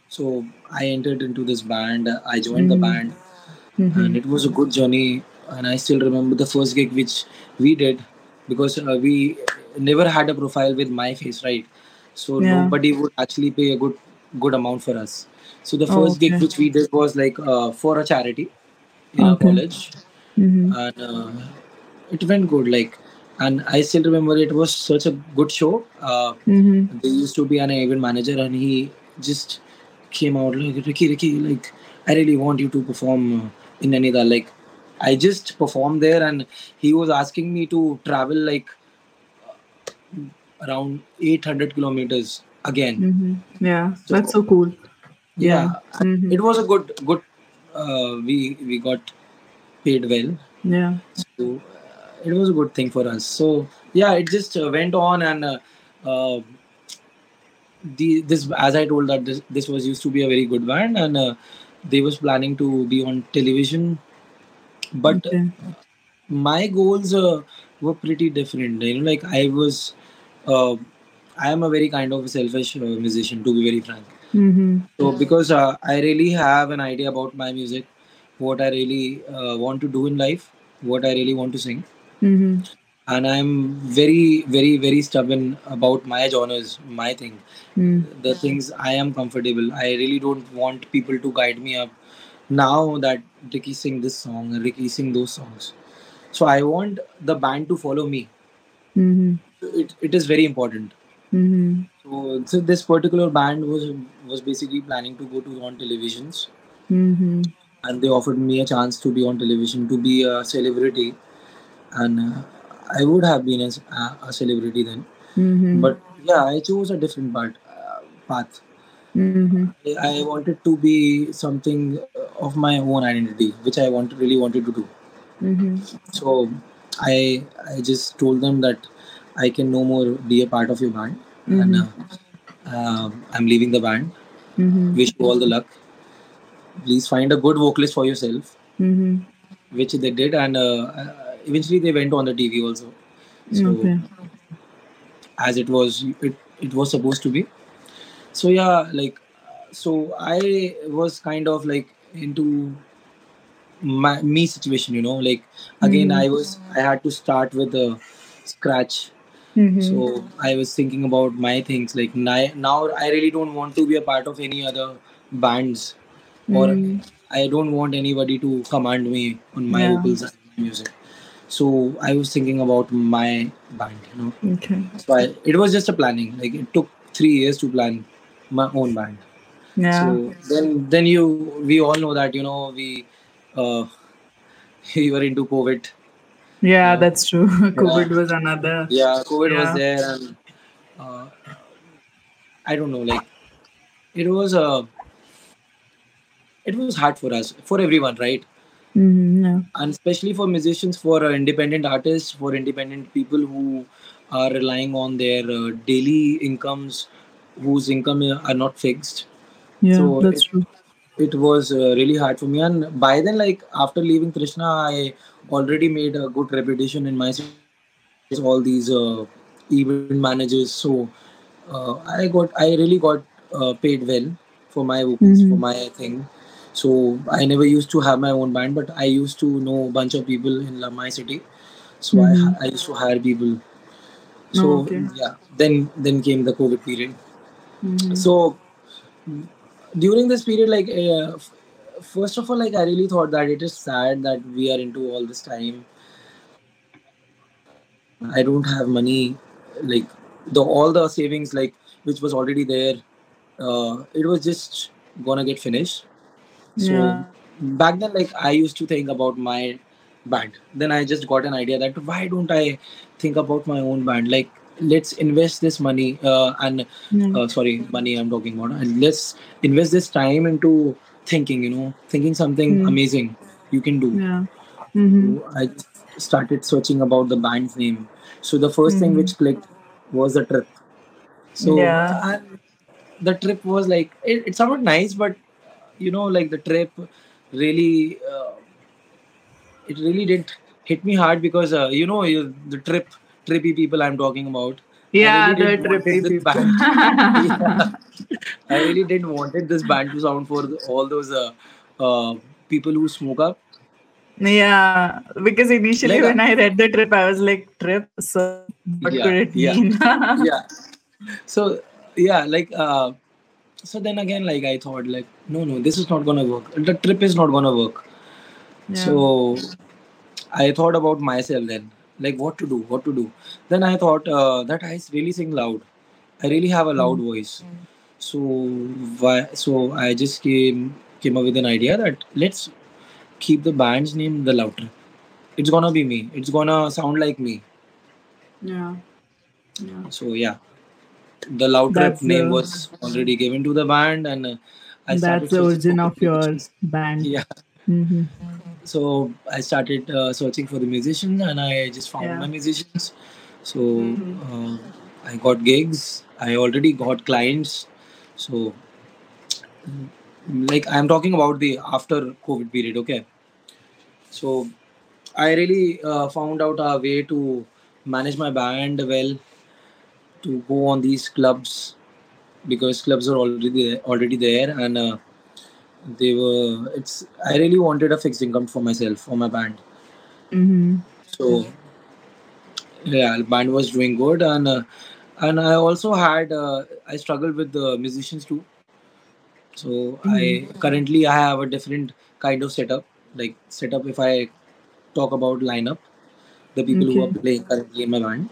so I entered into this band. I joined the Mm-hmm. band, Mm-hmm. and it was a good journey. And I still remember the first gig which we did because uh, we never had a profile with my face, right? So Yeah. nobody would actually pay a good good amount for us. So the Oh, first gig which we did was like uh, for a charity in our college, Mm-hmm. and uh, it went good. Like, and I still remember it was such a good show. Uh, Mm-hmm. there used to be an event manager, and he just came out like Ricky, Ricky, like I really want you to perform in Nainital. Like, I just performed there, and he was asking me to travel like around 800 kilometers again. Mm-hmm. Yeah. That's So so cool. Yeah. yeah, Mm-hmm. it was a good good. Uh, we we got paid well, Yeah. so it was a good thing for us. So yeah, it just uh, went on and. Uh, uh, the this as I told that this this was used to be a very good band and uh, they was planning to be on television, but Okay. my goals uh, were pretty different. You know, like I was, uh, I am a very kind of a selfish uh, musician to be very frank. Mm-hmm. So because uh, I really have an idea about my music, what I really uh, want to do in life, what I really want to sing, Mm-hmm. and I'm very very very stubborn about my genres, my thing. Mm. the things I am comfortable. I really don't want people to guide me up. Now that Ricky sing this song, Ricky sing those songs. So I want the band to follow me. Mm-hmm. It, it is very important. Mm-hmm. So, so this particular band was was basically planning to go to on televisions, Mm-hmm. and they offered me a chance to be on television to be a celebrity, and uh, I would have been a, a celebrity then. Mm-hmm. But yeah, I chose a different part, uh, path. Mm-hmm. I wanted to be something of my own identity, which I wanted really wanted to do. Mm-hmm. So I I just told them that I can no more be a part of your band, and Mm-hmm. uh, um, I'm leaving the band. Mm-hmm. Wish you all the luck. Please find a good vocalist for yourself, Mm-hmm. which they did, and uh, uh, eventually they went on the TV also. So Okay. as it was it, it was supposed to be. So yeah, like so I was kind of like into my me situation, you know, like again Mm-hmm. I was I had to start with a scratch. Mm-hmm. So I was thinking about my things like now, I really don't want to be a part of any other bands or Mm-hmm. I don't want anybody to command me on my Yeah. vocals and music. So I was thinking about my band, you know. Okay. So I, it was just a planning. Like it took three years to plan my own band. Yeah. So then, then you, we all know that you know we, uh, we were into COVID. Yeah, You know, that's true. COVID yeah, was another. yeah, COVID was there, and uh, I don't know, like it was uh, it was hard for us, for everyone, right? Mm-hmm. Yeah. and especially for musicians for uh, independent artists for independent people who are relying on their uh, daily incomes whose income uh, are not fixed Yeah, so that's it, true. it was uh, really hard for me and by then like after leaving Trishna i already made a good reputation in my all these uh, event managers so uh, i got i really got uh, paid well for my vocals for Mm-hmm. my thing so i never used to have my own band but i used to know a bunch of people in my city so I, Mm-hmm. I used to hire people Oh, so okay. yeah then then came the covid period Mm-hmm. so during this period like uh, first of all like i really thought that it is sad that we are into all this time i don't have money like the all the savings like which was already there uh, it was just gonna get finished so Yeah. back then like i used to think about my band then i just got an idea that why don't i think about my own band like let's invest this money uh, and Yeah. uh, sorry money i'm talking about and let's invest this time into thinking you know thinking something Mm. amazing you can do Yeah. Mm-hmm. so i started searching about the band's name so the first thing Mm-hmm. which clicked was the trip so Yeah. and the trip was like it, it sounded nice but you know like the trip really uh, it really didn't hit me hard because uh, you know you, the trip trippy people i'm talking about Yeah, really the trippy people. band yeah i really didn't wanted this band to sound for the, all those uh, uh, people who smoke up Yeah, because initially like uh, when I read the trip, I was like, trip? So what could it yeah mean? yeah so yeah like uh, so then again like i thought like no no this is not gonna work. The trip is not gonna work. Yeah. so i thought about myself then. Like what to do what to do? Then i thought uh, that i really sing loud. I really have a loud Mm. voice. So why so i just came came up with an idea that let's keep the band's name the loud trip it's gonna be me. It's gonna sound like me. Yeah. Yeah. so yeah the loud That's name was already given to the band and uh, i that's the origin of your band. yeah Mm-hmm. so i started uh, searching for the musicians and i just found Yeah. my musicians so Mm-hmm. uh, i got gigs i already got clients so like i'm talking about the after covid period okay so i really uh, found out a way to manage my band well to go on these clubs because clubs are already there, already there and uh, they were it's i really wanted a fixed income for myself for my band Mm-hmm. so yeah the band was doing good and uh, and i also had uh, i struggled with the musicians too so Mm-hmm. i currently i have a different kind of setup like setup if i talk about lineup the people who are playing currently in my band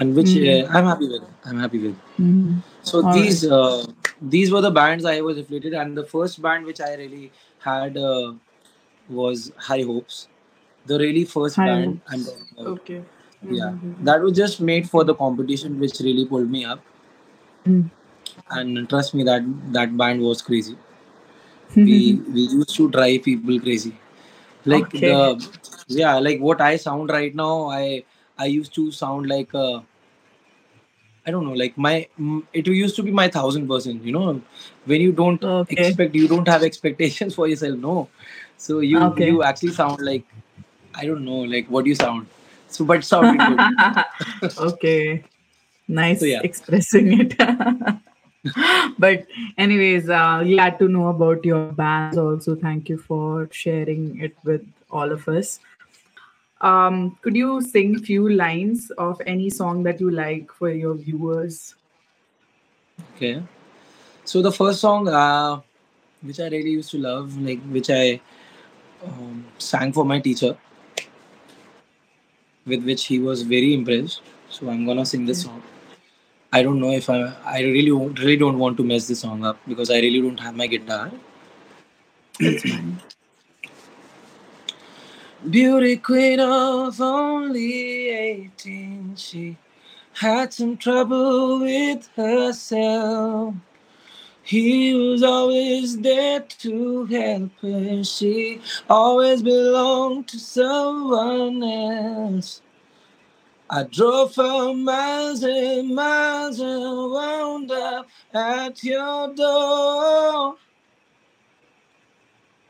and which Mm-hmm. uh, i'm happy with i'm happy with Mm-hmm. so All these right. uh, these were the bands i was affiliated and the first band which i really had uh, was high hopes the really first High band i'm hopes. talking about Okay. yeah Mm-hmm. that was just made for the competition which really pulled me up Mm. and trust me that that band was crazy we we used to drive people crazy like okay. the yeah like what i sound right now i i used to sound like uh, i don't know like my it used to be my thousand percent you know when you don't Okay. expect you don't have expectations for yourself no so you Okay. you actually sound like I don't know, like what you sound. So, but sounded good. okay. Nice So yeah. expressing it. but anyways, uh, glad to know about your bands also. Thank you for sharing it with all of us. Um, could you sing a few lines of any song that you like for your viewers? Okay. So the first song, uh, which I really used to love, like which I um, sang for my teacher, with which he was very impressed. So I'm gonna sing this song. I don't know if I I really really don't want to mess this song up because I really don't have my guitar. That's fine. Beauty queen of only 18, she had some trouble with herself. He was always there to help her. She always belonged to someone else. I drove for miles and miles and wound up at your door.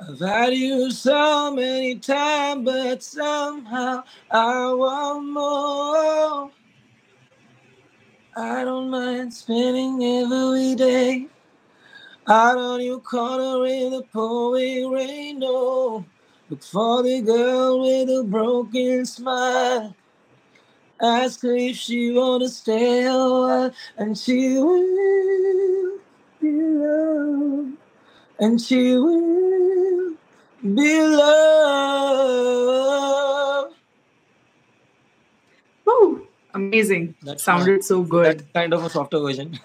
I've had you so many times, but somehow I want more. I don't mind spending every day out on your corner in the pouring rain. No, look for the girl with a broken smile. Ask her if she wanna stay a while, and she will be loved, and she will be loved. Woo! Amazing. That's my, Sounded so good. kind of a softer version.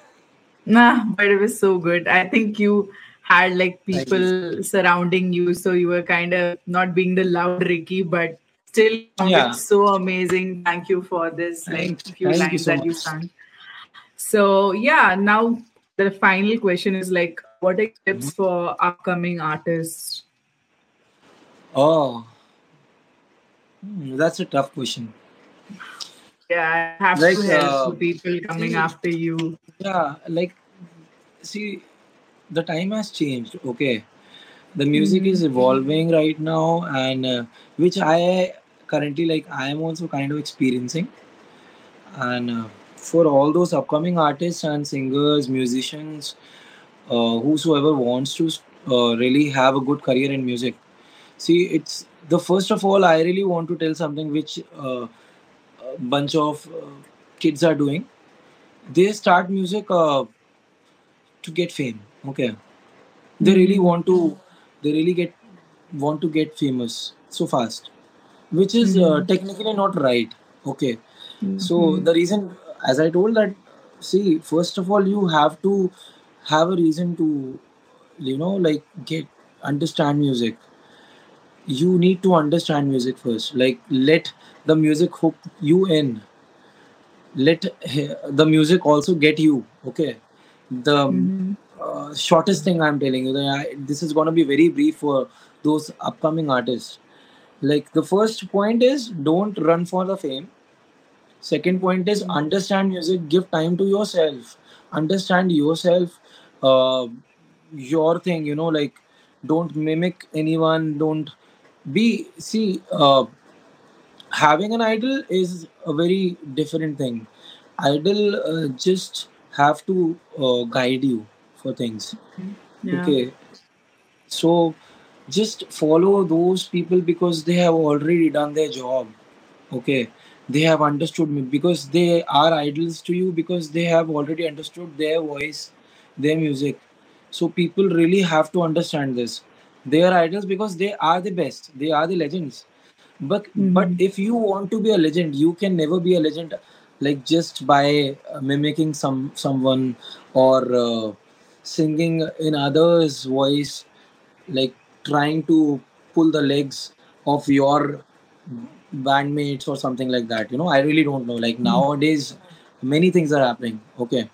Nah, but it was so good. I think you had like people surrounding you, so you were kind of not being the loud Ricky, but still Yeah. so amazing. Thank you for this like Thank, few thank you lines so that you sang. So yeah, now the final question is like, what are tips Mhm. for upcoming artists? Oh, hmm, that's a tough question. Yeah, I have Like, to help uh, people coming see, after you. yeah, like, see, the time has changed. Okay, the music Mm-hmm. is evolving right now, and uh, which I currently like. I am also kind of experiencing, and uh, for all those upcoming artists and singers, musicians, uh, whosoever wants to uh, really have a good career in music. See, it's the first of all, I really want to tell something which uh, a bunch of uh, kids are doing. They start music uh, to get fame. Okay, they really Mm-hmm. want to, they really get want to get famous so fast, which is uh, Mm-hmm. technically not right. Okay, so Mm-hmm. the reason, as I told that, see, first of all, you have to have a reason to, you know, like get understand music. You need to understand music first. Like let the music hook you in. Let the music also get you. Okay, the Mm-hmm. uh, shortest thing I'm telling you. That I, this is gonna be very brief for those upcoming artists. Like the first point is don't run for the fame second point is understand music give time to yourself understand yourself uh, your thing you know like don't mimic anyone don't be see uh, having an idol is a very different thing. Idol uh, just have to uh, guide you for things Yeah. okay? So just follow those people because they have already done their job okay they have understood me because they are idols to you because they have already understood their voice their music. So people really have to understand this. They are idols because they are the best. They are the legends. But but Mm-hmm. if you want to be a legend you can never be a legend like just by uh, mimicking some someone or uh, singing in others voice like trying to pull the legs of your bandmates or something like that you know i really don't know. Like nowadays many things are happening okay?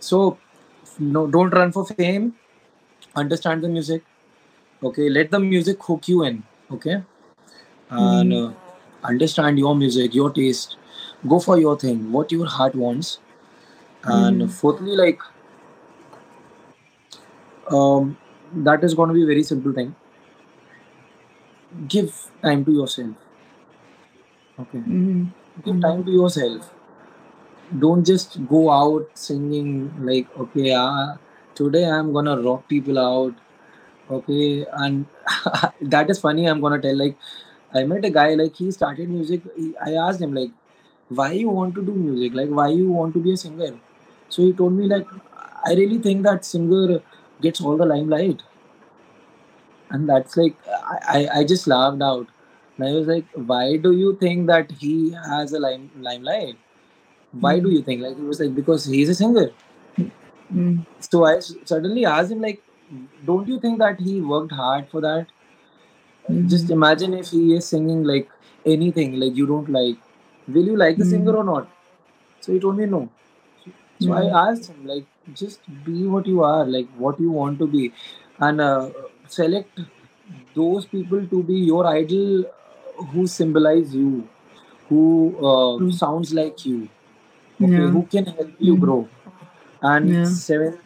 So no don't run for fame. Understand the music okay? Let the music hook you in okay? And Mm-hmm. uh, understand your music your taste. Go for your thing what your heart wants. And Mm-hmm. fourthly like um that is going to be a very simple thing. Give time to yourself okay. Mhm. give time to yourself don't just go out singing like okay uh, today i'm gonna rock people out okay and that is funny i'm gonna tell like i met a guy like he started music he, i asked him like why you want to do music? Like why you want to be a singer? So he told me like i really think that singer gets all the limelight. And that's like i i, I just laughed out and i was like why do you think that he has a lime, limelight why do Mm. you think like he was like because he's a singer Mm. so i suddenly asked him like don't you think that he worked hard for that just Mhm. imagine if he is singing like anything like you don't like will you like the singer Mm. or not so he told me no so i Mm. asked him like just be what you are like what you want to be and uh, select those people to be your idol who symbolize you who uh, True. sounds like you okay Yeah. who can help you Mm. grow and Yeah. seven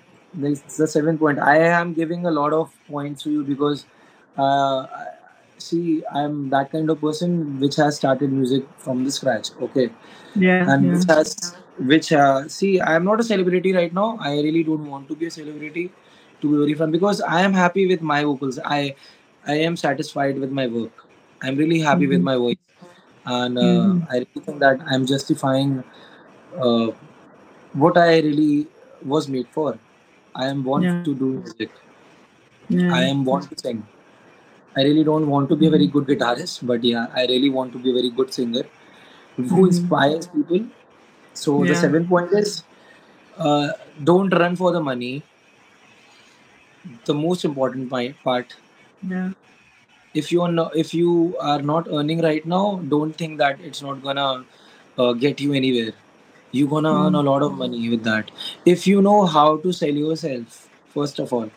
this the seventh point i am giving a lot of points to you because uh, see i'm that kind of person which has started music from the scratch okay Yeah. and Yeah. which has which uh, see i am not a celebrity right now i really don't want to be a celebrity to be very frank because i am happy with my vocals i i am satisfied with my work i'm really happy with Mhm. my voice and uh, Mhm. i really think that i'm justifying uh, what I really was made for. I am born Yeah. to do music. Yeah. I am born to sing. I really don't want to be a very Mhm. good guitarist, but yeah, I really want to be a very good singer who Mhm. inspires people. So the Yeah. seventh point is uh, don't run for the money. The most important part. Yeah. If you are not, if you are not earning right now, don't think that it's not gonna uh, get you anywhere. You're gonna earn a Mm. lot of money with that. If you know how to sell yourself, first of all,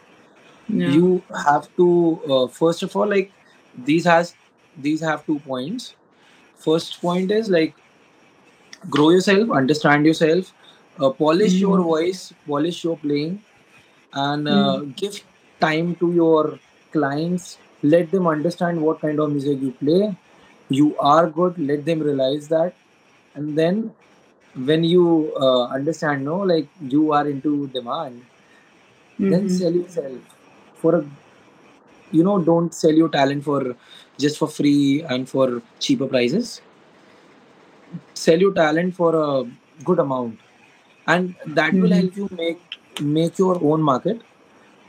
Yeah. you have to uh, first of all like these has these have two points first point is like grow yourself understand yourself uh, polish your Mhm. voice polish your playing and uh, Mm. give time to your clients let them understand what kind of music you play. You are good. Let them realize that. And then when you uh, understand no like you are into demand then Mhm. sell yourself for a you know don't sell your talent for just for free and for cheaper prices. Sell your talent for a good amount. And that will Mhm. help you make make your own market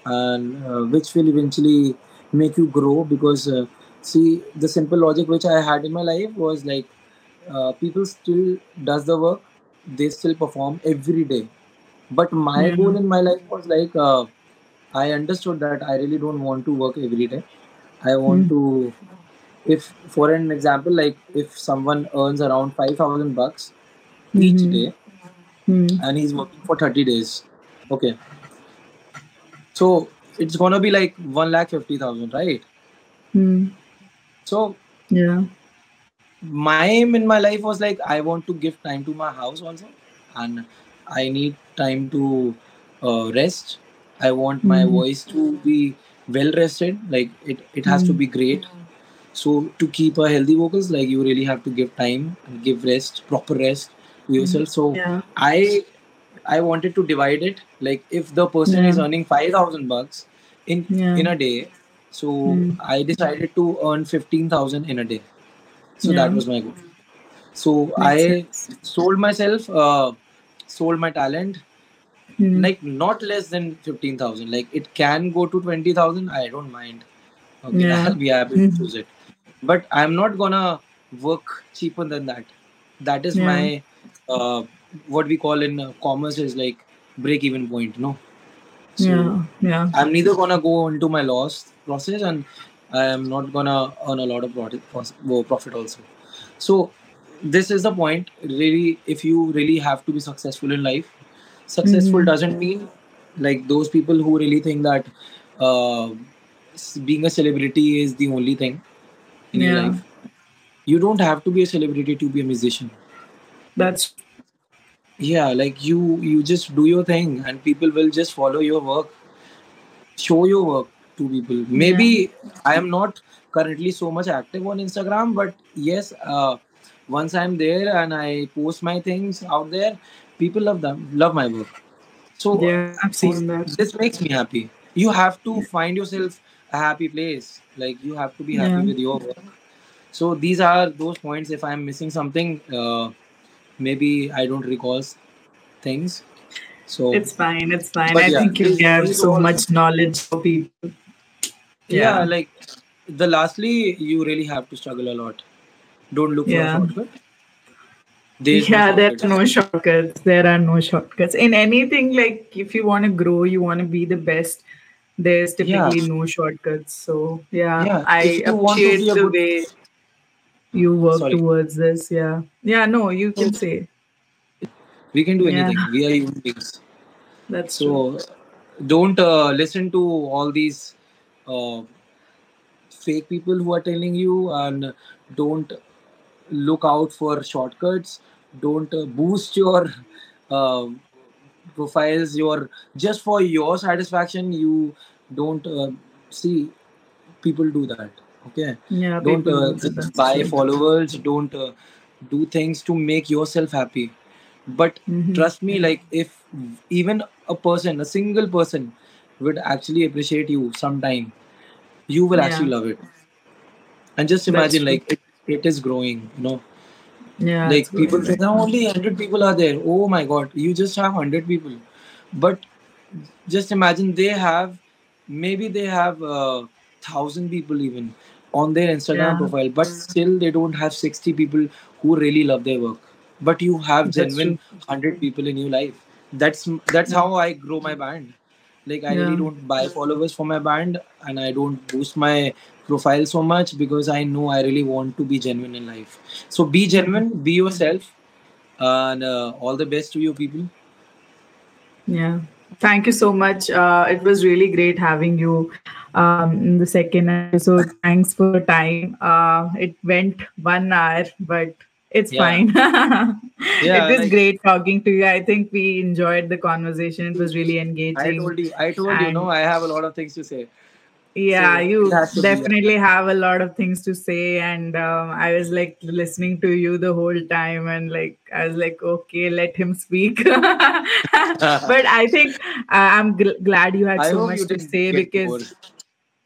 and uh, which will eventually make you grow because uh, see the simple logic which i had in my life was like uh, people still does the work they still perform every day but my Yeah. goal in my life was like uh, i understood that i really don't want to work every day i want Mm. to if for an example like if someone earns around 5000 bucks each Mhm. day Mm. and he's working for 30 days okay so it's gonna be like 1 lakh 50,000 right Mm. so Yeah. my aim in my life was like i want to give time to my house also and i need time to uh, rest i want my Mhm. voice to be well rested like it, it has to Mm. be great so to keep a healthy vocals like you really have to give time and give rest proper rest to Mm. yourself so Yeah. i i wanted to divide it like if the person Yeah. is earning 5000 bucks in Yeah. in a day so Mm. i decided to earn 15000 in a day so that was my goal so Makes i sense. sold myself uh, sold my talent Mm. like not less than 15000 like it can go to 20000 i don't mind okay Yeah. i'll be happy to Mm. choose it but i'm not gonna work cheaper than that that is Yeah. my uh, what we call in uh, commerce is like break even point no so Yeah. Yeah. i'm neither gonna go into my loss process and i am not gonna earn a lot of profit, profit also so this is the point really if you really have to be successful in life successful Mhm. doesn't mean like those people who really think that uh, being a celebrity is the only thing in your Yeah. life you don't have to be a celebrity to be a musician That's yeah like you you just do your thing and people will just follow your work show your work to people. Yeah. maybe i am not currently so much active on instagram but yes uh, once i'm there and i post my things out there people love them love my work. So Yeah, I've this seen that. this makes me happy. You have to find yourself a happy place. Like you have to be happy Yeah. with your work. So these are those points. If i'm missing something uh, maybe i don't recall things so It's fine. It's fine. but I yeah think you have so all much knowledge for people. yeah Yeah. like the lastly you really have to struggle a lot don't look for a Yeah. shortcut there is no Yeah, there are no shortcuts. There are no shortcuts. In anything, like if you want to grow, you want to be the best, there's yeah no shortcuts. So, yeah, yeah I you want appreciate the good way you work sorry towards this. Yeah. Yeah, no, you can say. we can do Yeah, anything we are human beings that's true. so don't uh, listen to all these uh, fake people who are telling you and don't look out for shortcuts don't uh, boost your uh, profiles your just for your satisfaction you don't uh, see people do that okay. Yeah, don't uh, do that. just That's buy followers. Don't uh, do things to make yourself happy. But hmm trust me like if even a person a single person would actually appreciate you sometime you will actually love it. And just imagine like it, it is growing you know? Yeah, like people say now now. only 100 people are there. Oh my god you just have 100 people. But just imagine they have maybe they have uh, 1000 people even on their instagram Yeah, profile but still they don't have 60 people who really love their work. But you have genuine true. 100 people in your life. That's that's how i grow my band like i really don't buy followers for my band and i don't boost my profile so much because i know i really want to be genuine in life. So be genuine be yourself and uh, all the best to you people. Yeah. Thank you so much. Uh, it was really great having you um, in the second episode. Thanks for your time. Uh, it went one hour, but it's yeah fine. it was like great talking to you. I think we enjoyed the conversation. It was really engaging. I told you, I told you, no, I have a lot of things to say. Yeah, So you definitely have a lot of things to say. And um, I was like listening to you the whole time. And like, I was like, okay, let him speak. but I think uh, I'm gl- glad you had I so much to say get bored. because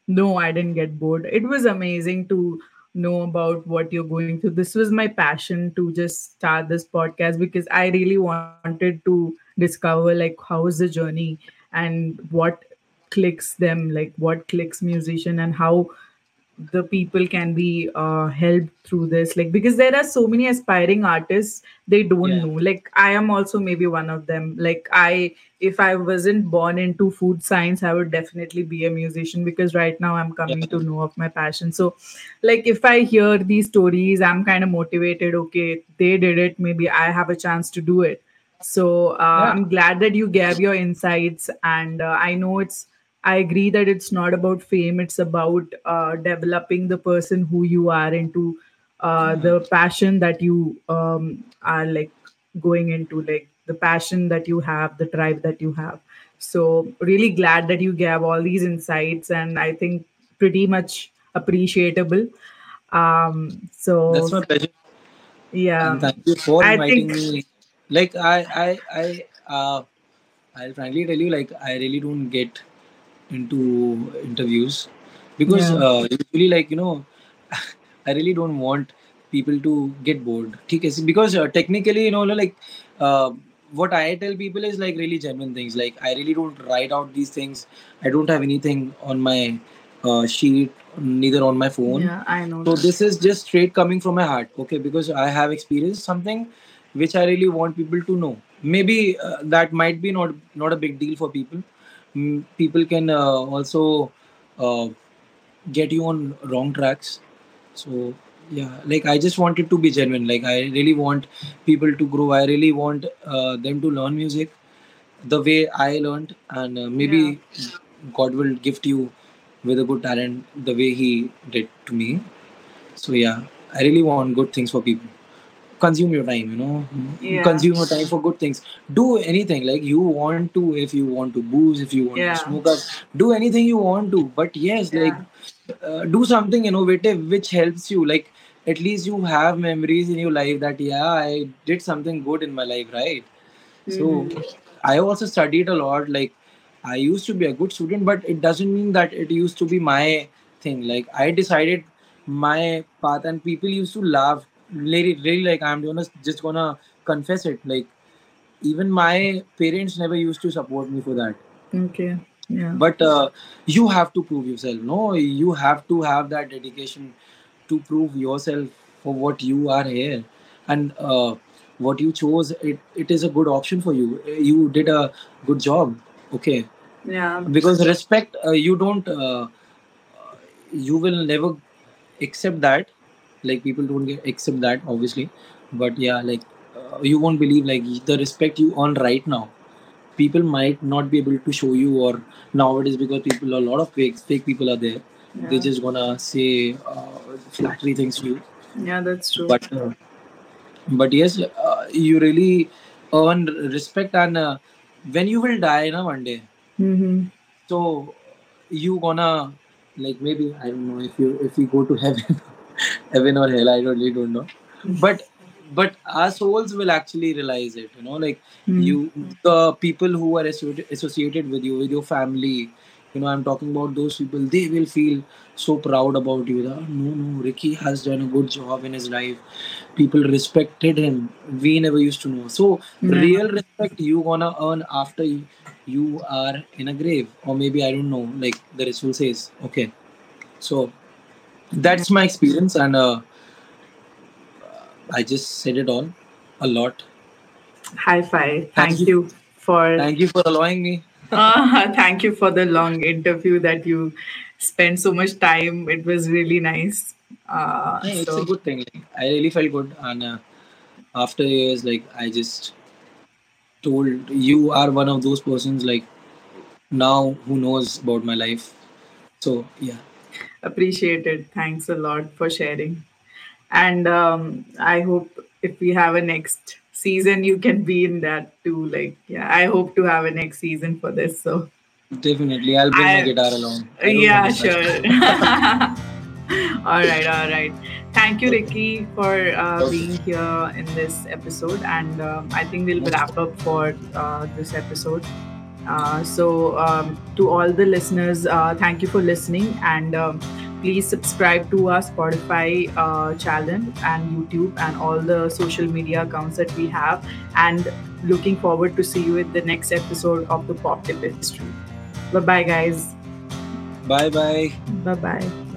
no, I didn't get bored. It was amazing to know about what you're going through. This was my passion to just start this podcast because I really wanted to discover like how is the journey and what clicks them, like what clicks musician and how the people can be uh, helped through this like because there are so many aspiring artists they don't Yeah, know. Like i am also maybe one of them. Like i if i wasn't born into food science i would definitely be a musician because right now i'm coming yeah, to know of my passion. So like if i hear these stories i'm kind of motivated okay they did it maybe i have a chance to do it. So uh, yeah, i'm glad that you gave your insights and uh, i know it's I agree that it's not about fame, it's about uh, developing the person who you are into uh, yeah. the passion that you um, are like going into, like the passion that you have, the drive that you have. So, really glad that you gave all these insights, and I think pretty much appreciable. Um, That's my pleasure, and yeah, thank you for I inviting think, me. Like I, I, I, uh, I'll frankly tell you, like I really don't get into interviews. Because yeah. uh, usually like you know i really don't want people to get bored. Because uh, technically you know like uh, what i tell people is like really genuine things. Like i really don't write out these things. I don't have anything on my uh, sheet neither on my phone. Yeah i know so this is just straight coming from my heart okay? Because i have experienced something which i really want people to know. Maybe uh, that might be not not a big deal for people Mm, people can uh, also uh, get you on wrong tracks. So yeah like i just wanted to be genuine. Like i really want people to grow. I really want uh, them to learn music the way i learned. And uh, maybe Yeah, god will gift you with a good talent the way he did to me. So yeah i really want good things for people consume your time you know? Yeah, consume your time for good things. Do anything like you want to if you want to booze if you want to smoke up do anything you want to. But yes like uh, do something innovative which helps you. Like at least you have memories in your life that yeah i did something good in my life right? So Mhm. i also studied a lot. Like i used to be a good student but it doesn't mean that it used to be my thing. Like i decided my path and people used to laugh really really like i'm gonna just gonna confess it like even my parents never used to support me for that Okay. Yeah. but uh, you have to prove yourself no you have to have that dedication to prove yourself for what you are here and uh, what you chose it, it is a good option for you you did a good job okay Yeah. because respect uh, you don't uh, you will never accept that like people don't get accept that obviously but yeah like uh, you won't believe like the respect you earn right now people might not be able to show you or nowadays because people a lot of fake fake people are there they Yeah. just gonna say uh, flattery things to you Yeah, that's true. but uh, but yes uh, you really earn respect and uh, when you will die na one day Mm-hmm. so you gonna like maybe i don't know if you if you go to heaven heaven or hell i really don't know. But but our souls will actually realize it you know like Hmm. you the people who are associated associated with you with your family you know i'm talking about those people they will feel so proud about you. That no no ricky has done a good job in his life. People respected him. We never used to know. So Yeah. real respect you gonna earn after you, you are in a grave. Or maybe i don't know like the ritual says okay. So that's my experience and uh, i just said it all a lot High five. Thank Thank you. you for thank you for allowing me uh, thank you for the long interview that you spent so much time. It was really nice. Uh, Yeah, it's so a good thing like, i really felt good and uh, after years like i just told you are one of those persons like now who knows about my life so yeah appreciate it. Thanks a lot for sharing. And um, I hope if we have a next season, you can be in that too. Like, yeah, I hope to have a next season for this. So, definitely i'll bring my guitar along yeah, sure. all right, all right. Thank you, Ricky, for uh, being here in this episode. And um, I think we'll wrap up for uh, this episode. Uh, so, um, to all the listeners, uh, thank you for listening. And um, please subscribe to our Spotify uh, channel and YouTube and all the social media accounts that we have. And looking forward to see you in the next episode of the Pop Tapestry. Bye bye, guys. bye bye Bye bye.